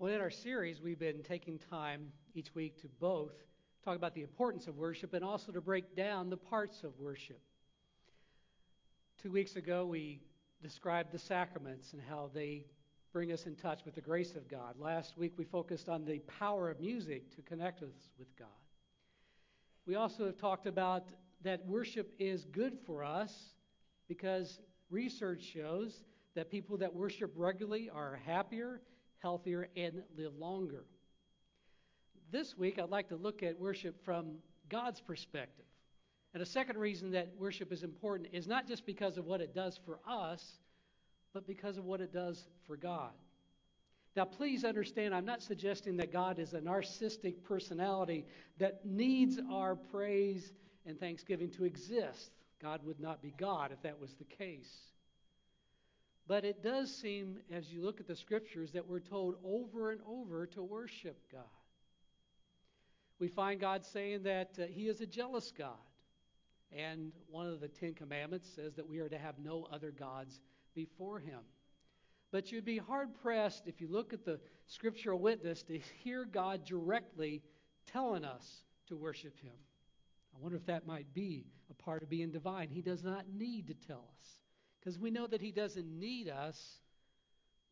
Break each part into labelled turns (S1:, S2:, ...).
S1: Well, in our series, we've been taking time each week to both talk about the importance of worship and also to break down the parts of worship. Two weeks ago, we described the sacraments and how they bring us in touch with the grace of God. Last week, we focused on the power of music to connect us with God. We also have talked about that worship is good for us because research shows that people that worship regularly are happier, healthier, and live longer. This week, I'd like to look at worship from God's perspective. And a second reason that worship is important is not just because of what it does for us, but because of what it does for God. Now, please understand, I'm not suggesting that God is a narcissistic personality that needs our praise and thanksgiving to exist. God would not be God if that was the case. But it does seem, as you look at the scriptures, that we're told over and over to worship God. We find God saying that uh, He is a jealous God. And one of the Ten Commandments says that we are to have no other gods before Him. But you'd be hard pressed if you look at the scriptural witness to hear God directly telling us to worship Him. I wonder if that might be a part of being divine. He does not need to tell us because we know that He doesn't need us,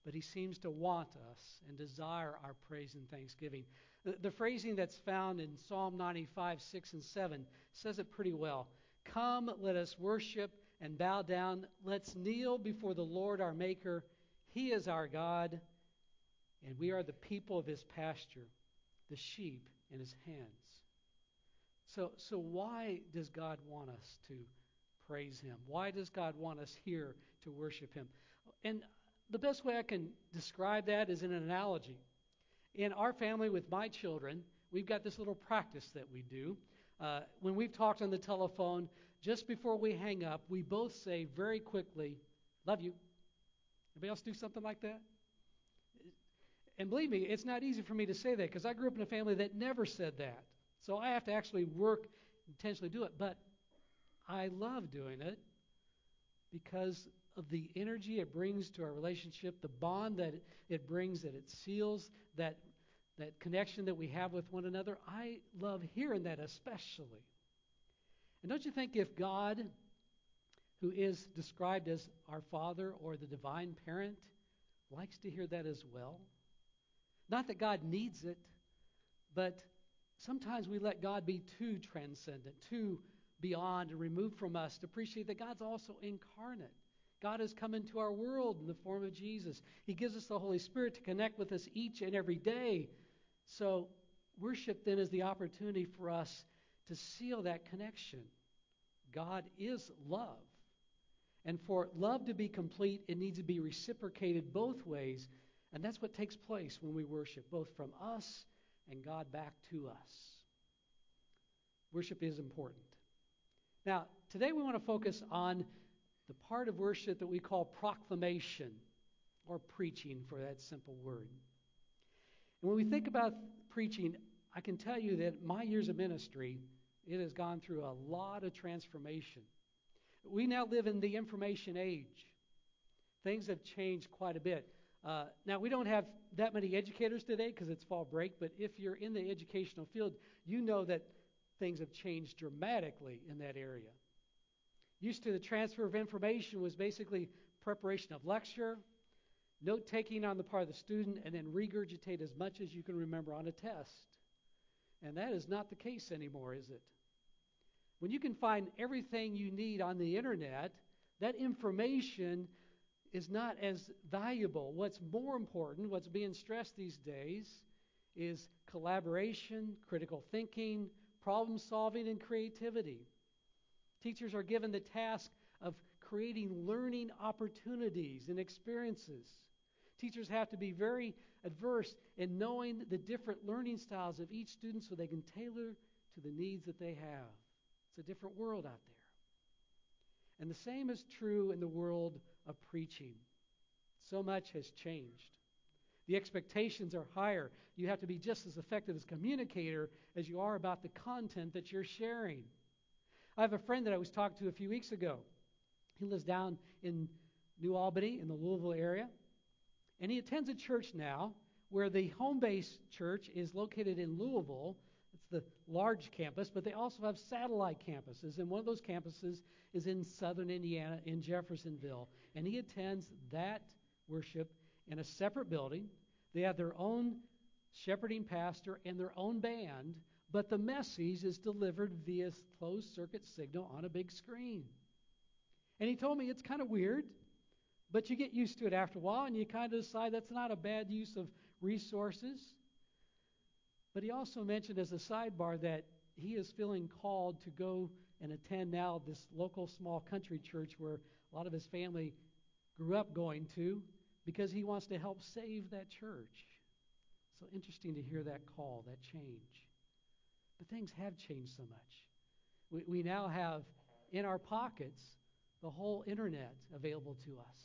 S1: but He seems to want us and desire our praise and thanksgiving. The, the phrasing that's found in Psalm 95, 6 and 7 says it pretty well. Come, let us worship and bow down. Let's kneel before the Lord our Maker. He is our God, and we are the people of his pasture, the sheep in his hands. So, so why does God want us to praise him? Why does God want us here to worship him? And the best way I can describe that is in an analogy. In our family with my children, we've got this little practice that we do. Uh, when we've talked on the telephone, just before we hang up, we both say very quickly, Love you. Anybody else do something like that? And believe me, it's not easy for me to say that because I grew up in a family that never said that. So I have to actually work intentionally do it. But I love doing it because of the energy it brings to our relationship, the bond that it brings, that it seals, that that connection that we have with one another. I love hearing that especially. And don't you think if God, who is described as our Father or the divine parent, likes to hear that as well? Not that God needs it, but sometimes we let God be too transcendent, too beyond and removed from us to appreciate that God's also incarnate. God has come into our world in the form of Jesus. He gives us the Holy Spirit to connect with us each and every day. So, worship then is the opportunity for us to seal that connection. God is love. And for love to be complete, it needs to be reciprocated both ways. And that's what takes place when we worship, both from us and God back to us. Worship is important. Now, today we want to focus on the part of worship that we call proclamation or preaching, for that simple word. And when we think about preaching, I can tell you that my years of ministry, it has gone through a lot of transformation. We now live in the information age. Things have changed quite a bit. Uh, now, we don't have that many educators today because it's fall break, but if you're in the educational field, you know that things have changed dramatically in that area. Used to the transfer of information was basically preparation of lecture, note taking on the part of the student, and then regurgitate as much as you can remember on a test. And that is not the case anymore, is it? When you can find everything you need on the internet, that information is not as valuable. What's more important, what's being stressed these days, is collaboration, critical thinking, problem solving, and creativity. Teachers are given the task of creating learning opportunities and experiences. Teachers have to be very adverse in knowing the different learning styles of each student so they can tailor to the needs that they have. It's a different world out there. And the same is true in the world of preaching. So much has changed. The expectations are higher. You have to be just as effective as a communicator as you are about the content that you're sharing. I have a friend that I was talking to a few weeks ago. He lives down in New Albany in the Louisville area. And he attends a church now where the home base church is located in Louisville. It's the large campus, but they also have satellite campuses. And one of those campuses is in southern Indiana in Jeffersonville. And he attends that worship in a separate building. They have their own shepherding pastor and their own band, but the message is delivered via closed circuit signal on a big screen. And he told me it's kind of weird, but you get used to it after a while and you kind of decide that's not a bad use of resources. But he also mentioned as a sidebar that he is feeling called to go and attend now this local small country church where a lot of his family grew up going to because he wants to help save that church. So interesting to hear that call, that change. But things have changed so much. We, we now have in our pockets the whole internet available to us.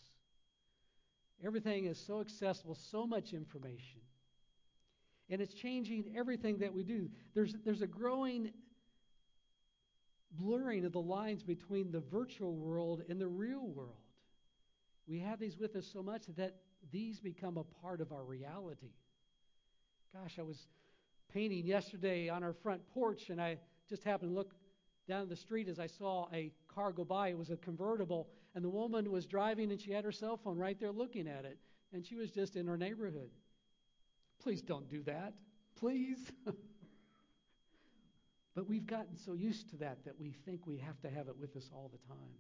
S1: Everything is so accessible, so much information. And it's changing everything that we do. There's, there's a growing blurring of the lines between the virtual world and the real world. We have these with us so much that these become a part of our reality. Gosh, I was painting yesterday on our front porch, and I just happened to look down the street as I saw a car go by. It was a convertible, and the woman was driving, and she had her cell phone right there looking at it, and she was just in her neighborhood. Please don't do that. Please. but we've gotten so used to that that we think we have to have it with us all the time.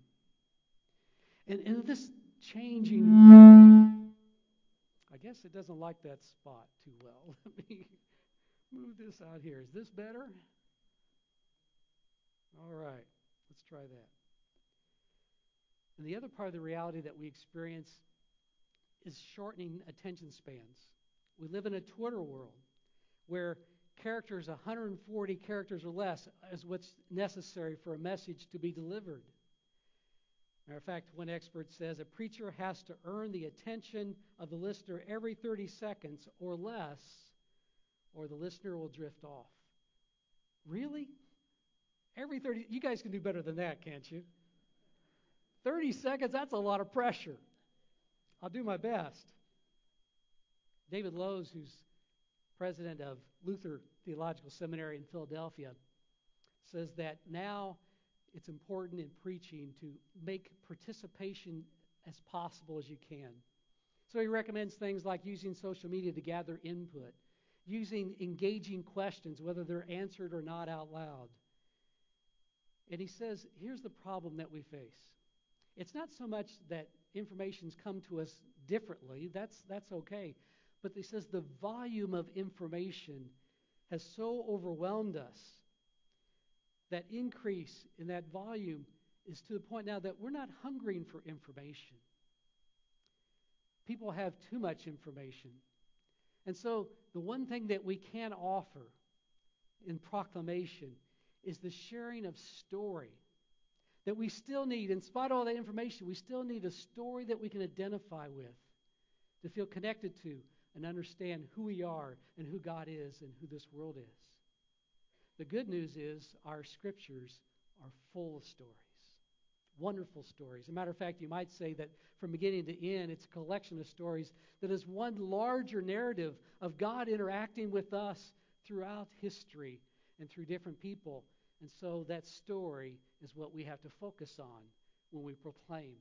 S1: And, and this changing, I guess it doesn't like that spot too well. Let me move this out here. Is this better? All right, let's try that. And the other part of the reality that we experience is shortening attention spans. We live in a Twitter world where characters, 140 characters or less, is what's necessary for a message to be delivered. Matter of fact, one expert says a preacher has to earn the attention of the listener every 30 seconds or less, or the listener will drift off. Really? Every 30, you guys can do better than that, can't you? 30 seconds, that's a lot of pressure. I'll do my best. David Lose, who's president of Luther Theological Seminary in Philadelphia, says that now it's important in preaching to make participation as possible as you can. So he recommends things like using social media to gather input, using engaging questions, whether they're answered or not out loud. And he says, here's the problem that we face. It's not so much that information's come to us differently, that's, that's okay. But he says the volume of information has so overwhelmed us that increase in that volume is to the point now that we're not hungering for information. People have too much information. And so, the one thing that we can offer in proclamation is the sharing of story. That we still need, in spite of all that information, we still need a story that we can identify with, to feel connected to, and understand who we are and who God is and who this world is. The good news is our scriptures are full of stories, wonderful stories. As a matter of fact, you might say that from beginning to end, it's a collection of stories that is one larger narrative of God interacting with us throughout history and through different people. And so that story is what we have to focus on when we proclaim.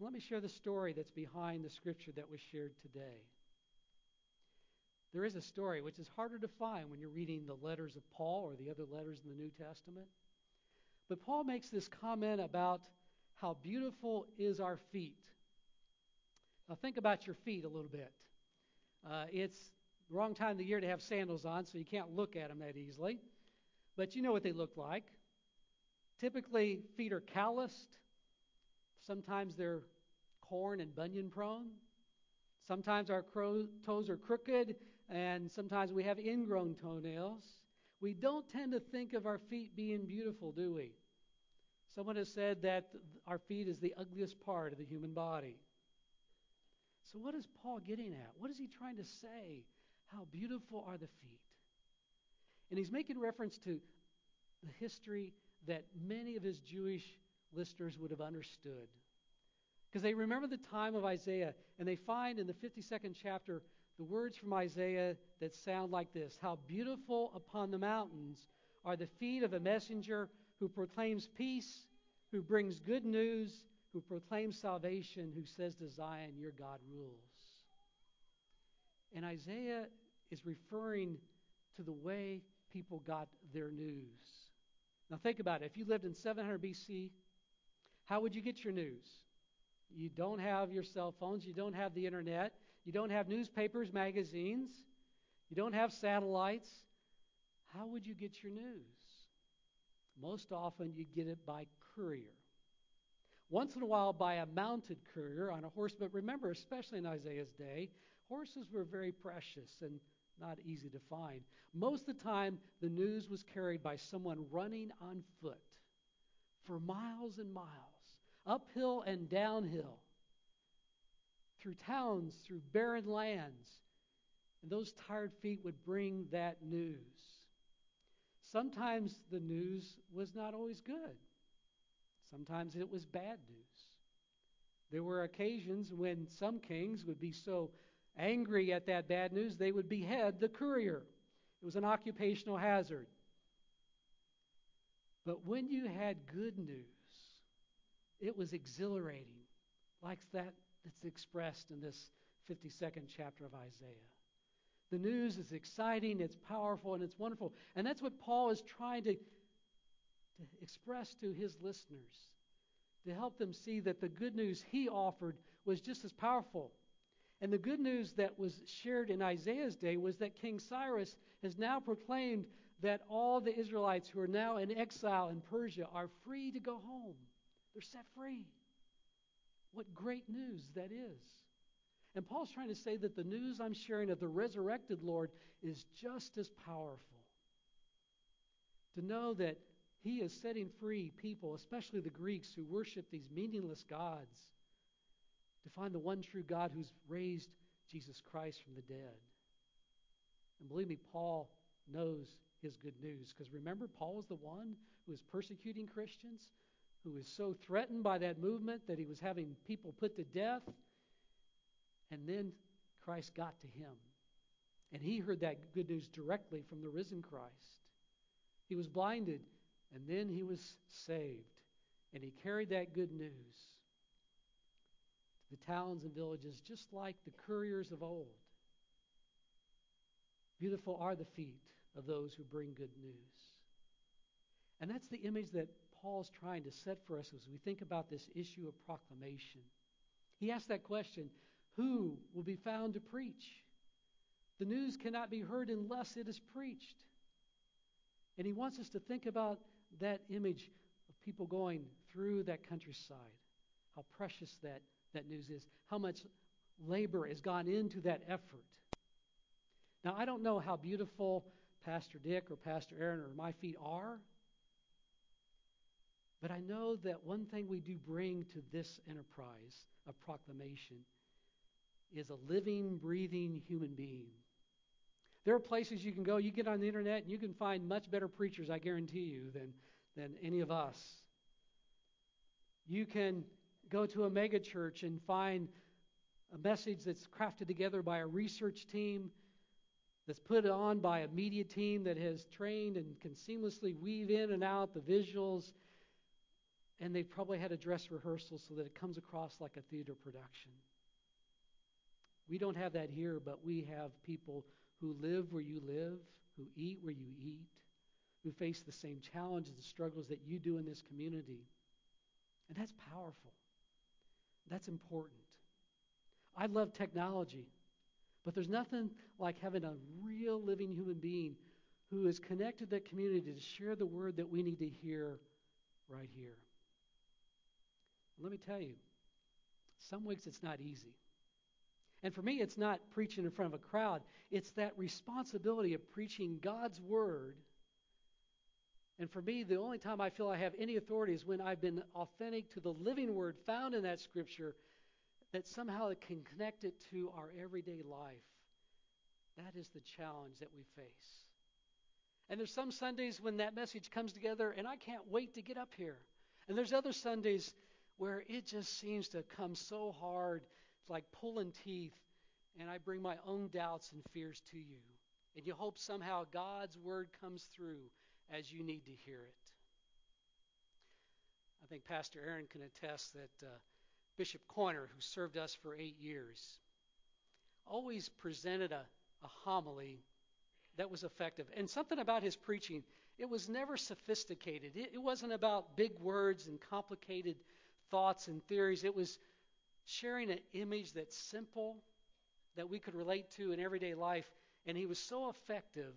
S1: Let me share the story that's behind the scripture that was shared today. There is a story which is harder to find when you're reading the letters of Paul or the other letters in the New Testament. But Paul makes this comment about how beautiful is our feet. Now think about your feet a little bit. Uh, it's the wrong time of the year to have sandals on, so you can't look at them that easily. But you know what they look like. Typically, feet are calloused. Sometimes they're corn and bunion prone. Sometimes our toes are crooked and sometimes we have ingrown toenails. We don't tend to think of our feet being beautiful, do we? Someone has said that our feet is the ugliest part of the human body. So, what is Paul getting at? What is he trying to say? How beautiful are the feet? And he's making reference to the history that many of his Jewish listeners would have understood. Because they remember the time of Isaiah, and they find in the 52nd chapter the words from Isaiah that sound like this How beautiful upon the mountains are the feet of a messenger who proclaims peace, who brings good news, who proclaims salvation, who says to Zion, Your God rules. And Isaiah is referring to the way people got their news. Now, think about it. If you lived in 700 BC, how would you get your news? You don't have your cell phones, you don't have the internet, you don't have newspapers, magazines, you don't have satellites. How would you get your news? Most often, you get it by courier. Once in a while, by a mounted courier on a horse, but remember, especially in Isaiah's day, horses were very precious and not easy to find. Most of the time, the news was carried by someone running on foot for miles and miles, uphill and downhill, through towns, through barren lands. And those tired feet would bring that news. Sometimes the news was not always good, sometimes it was bad news. There were occasions when some kings would be so angry at that bad news, they would behead the courier. It was an occupational hazard. But when you had good news, it was exhilarating, like that that's expressed in this 52nd chapter of Isaiah. The news is exciting, it's powerful, and it's wonderful. And that's what Paul is trying to, to express to his listeners, to help them see that the good news he offered was just as powerful. And the good news that was shared in Isaiah's day was that King Cyrus has now proclaimed that all the Israelites who are now in exile in Persia are free to go home. They're set free. What great news that is. And Paul's trying to say that the news I'm sharing of the resurrected Lord is just as powerful. To know that he is setting free people, especially the Greeks who worship these meaningless gods to find the one true God who's raised Jesus Christ from the dead. And believe me, Paul knows his good news because remember, Paul was the one who was persecuting Christians, who was so threatened by that movement that he was having people put to death. And then Christ got to him. And he heard that good news directly from the risen Christ. He was blinded, and then he was saved. And he carried that good news to the towns and villages, just like the couriers of old. Beautiful are the feet of those who bring good news. And that's the image that Paul's trying to set for us as we think about this issue of proclamation. He asked that question Who will be found to preach? The news cannot be heard unless it is preached. And he wants us to think about that image of people going through that countryside, how precious that that news is, how much labor has gone into that effort. Now, I don't know how beautiful Pastor Dick or Pastor Aaron or my feet are, but I know that one thing we do bring to this enterprise of proclamation is a living, breathing human being. There are places you can go, you get on the internet, and you can find much better preachers, I guarantee you, than, than any of us. You can go to a megachurch and find a message that's crafted together by a research team, that's put on by a media team that has trained and can seamlessly weave in and out the visuals. And they've probably had a dress rehearsal so that it comes across like a theater production. We don't have that here, but we have people who live where you live, who eat where you eat, who face the same challenges and struggles that you do in this community. And that's powerful. That's important. I love technology, but there's nothing like having a real living human being who is connected to that community to share the word that we need to hear right here. Let me tell you, some weeks it's not easy. And for me, it's not preaching in front of a crowd, it's that responsibility of preaching God's word. And for me, the only time I feel I have any authority is when I've been authentic to the living word found in that scripture that somehow it can connect it to our everyday life. That is the challenge that we face. And there's some Sundays when that message comes together and I can't wait to get up here. And there's other Sundays where it just seems to come so hard, it's like pulling teeth, and I bring my own doubts and fears to you. And you hope somehow God's word comes through as you need to hear it. I think Pastor Aaron can attest that uh, Bishop Coyner, who served us for eight years, always presented a, a homily that was effective. And something about his preaching, it was never sophisticated. It, it wasn't about big words and complicated thoughts and theories. It was sharing an image that's simple, that we could relate to in everyday life. And he was so effective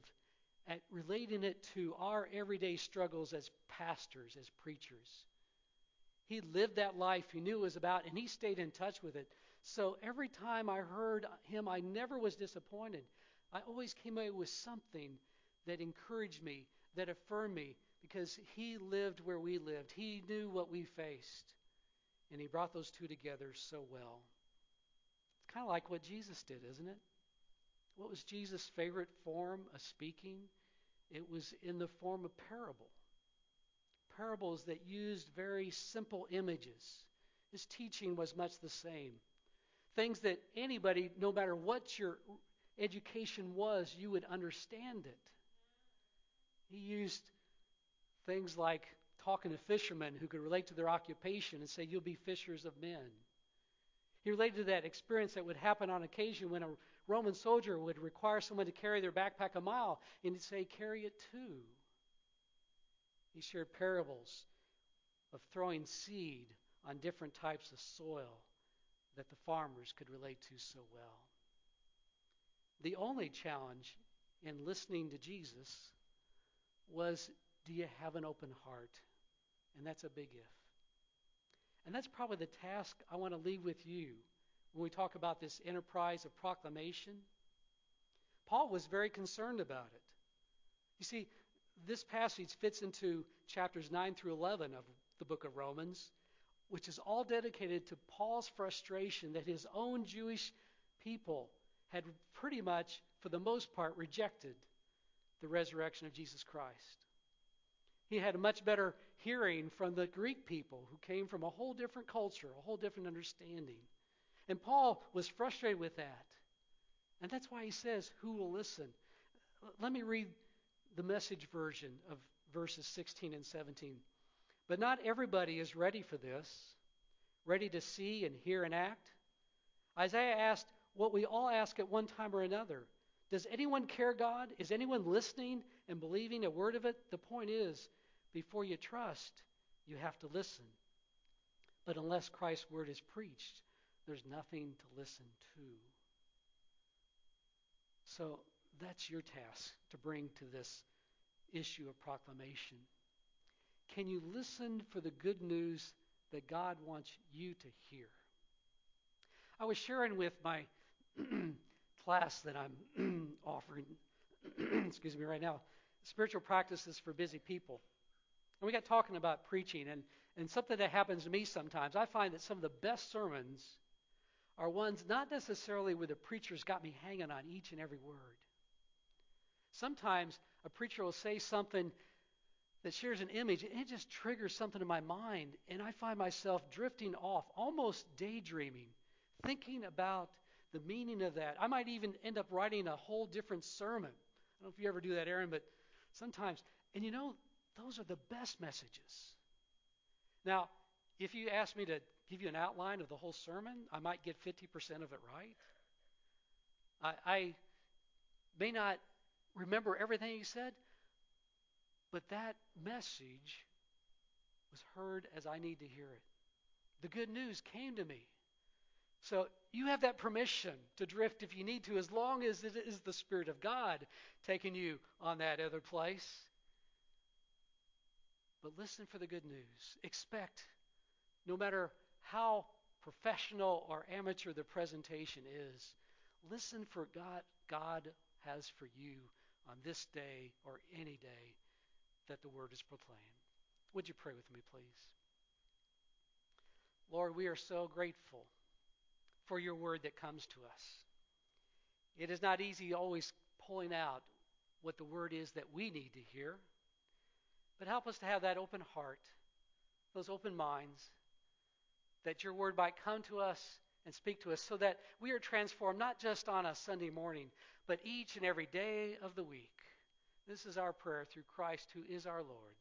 S1: at relating it to our everyday struggles as pastors, as preachers. He lived that life he knew it was about, and he stayed in touch with it. So every time I heard him, I never was disappointed. I always came away with something that encouraged me, that affirmed me, because he lived where we lived. He knew what we faced. And he brought those two together so well. It's kind of like what Jesus did, isn't it? What was Jesus' favorite form of speaking? It was in the form of parable. Parables that used very simple images. His teaching was much the same. Things that anybody, no matter what your education was, you would understand it. He used things like talking to fishermen who could relate to their occupation and say, You'll be fishers of men. He related to that experience that would happen on occasion when a Roman soldier would require someone to carry their backpack a mile, and he'd say, Carry it too. He shared parables of throwing seed on different types of soil that the farmers could relate to so well. The only challenge in listening to Jesus was do you have an open heart? And that's a big if. And that's probably the task I want to leave with you when we talk about this enterprise of proclamation. Paul was very concerned about it. You see, this passage fits into chapters 9 through 11 of the book of Romans, which is all dedicated to Paul's frustration that his own Jewish people had pretty much, for the most part, rejected the resurrection of Jesus Christ. He had a much better hearing from the Greek people who came from a whole different culture, a whole different understanding. And Paul was frustrated with that. And that's why he says, Who will listen? Let me read the message version of verses 16 and 17. But not everybody is ready for this, ready to see and hear and act. Isaiah asked what we all ask at one time or another Does anyone care God? Is anyone listening and believing a word of it? The point is, before you trust, you have to listen. But unless Christ's word is preached, there's nothing to listen to. So that's your task to bring to this issue of proclamation. Can you listen for the good news that God wants you to hear? I was sharing with my class that I'm offering, excuse me, right now, spiritual practices for busy people. And we got talking about preaching, and, and something that happens to me sometimes. I find that some of the best sermons are ones not necessarily where the preacher's got me hanging on each and every word. Sometimes a preacher will say something that shares an image, and it just triggers something in my mind, and I find myself drifting off, almost daydreaming, thinking about the meaning of that. I might even end up writing a whole different sermon. I don't know if you ever do that, Aaron, but sometimes. And you know, those are the best messages. Now, if you ask me to give you an outline of the whole sermon, I might get 50% of it right. I, I may not remember everything he said, but that message was heard as I need to hear it. The good news came to me. So you have that permission to drift if you need to, as long as it is the Spirit of God taking you on that other place. But listen for the good news. Expect, no matter how professional or amateur the presentation is, listen for God God has for you on this day or any day that the word is proclaimed. Would you pray with me, please? Lord, we are so grateful for your word that comes to us. It is not easy always pulling out what the word is that we need to hear. But help us to have that open heart, those open minds, that your word might come to us and speak to us so that we are transformed not just on a Sunday morning, but each and every day of the week. This is our prayer through Christ, who is our Lord.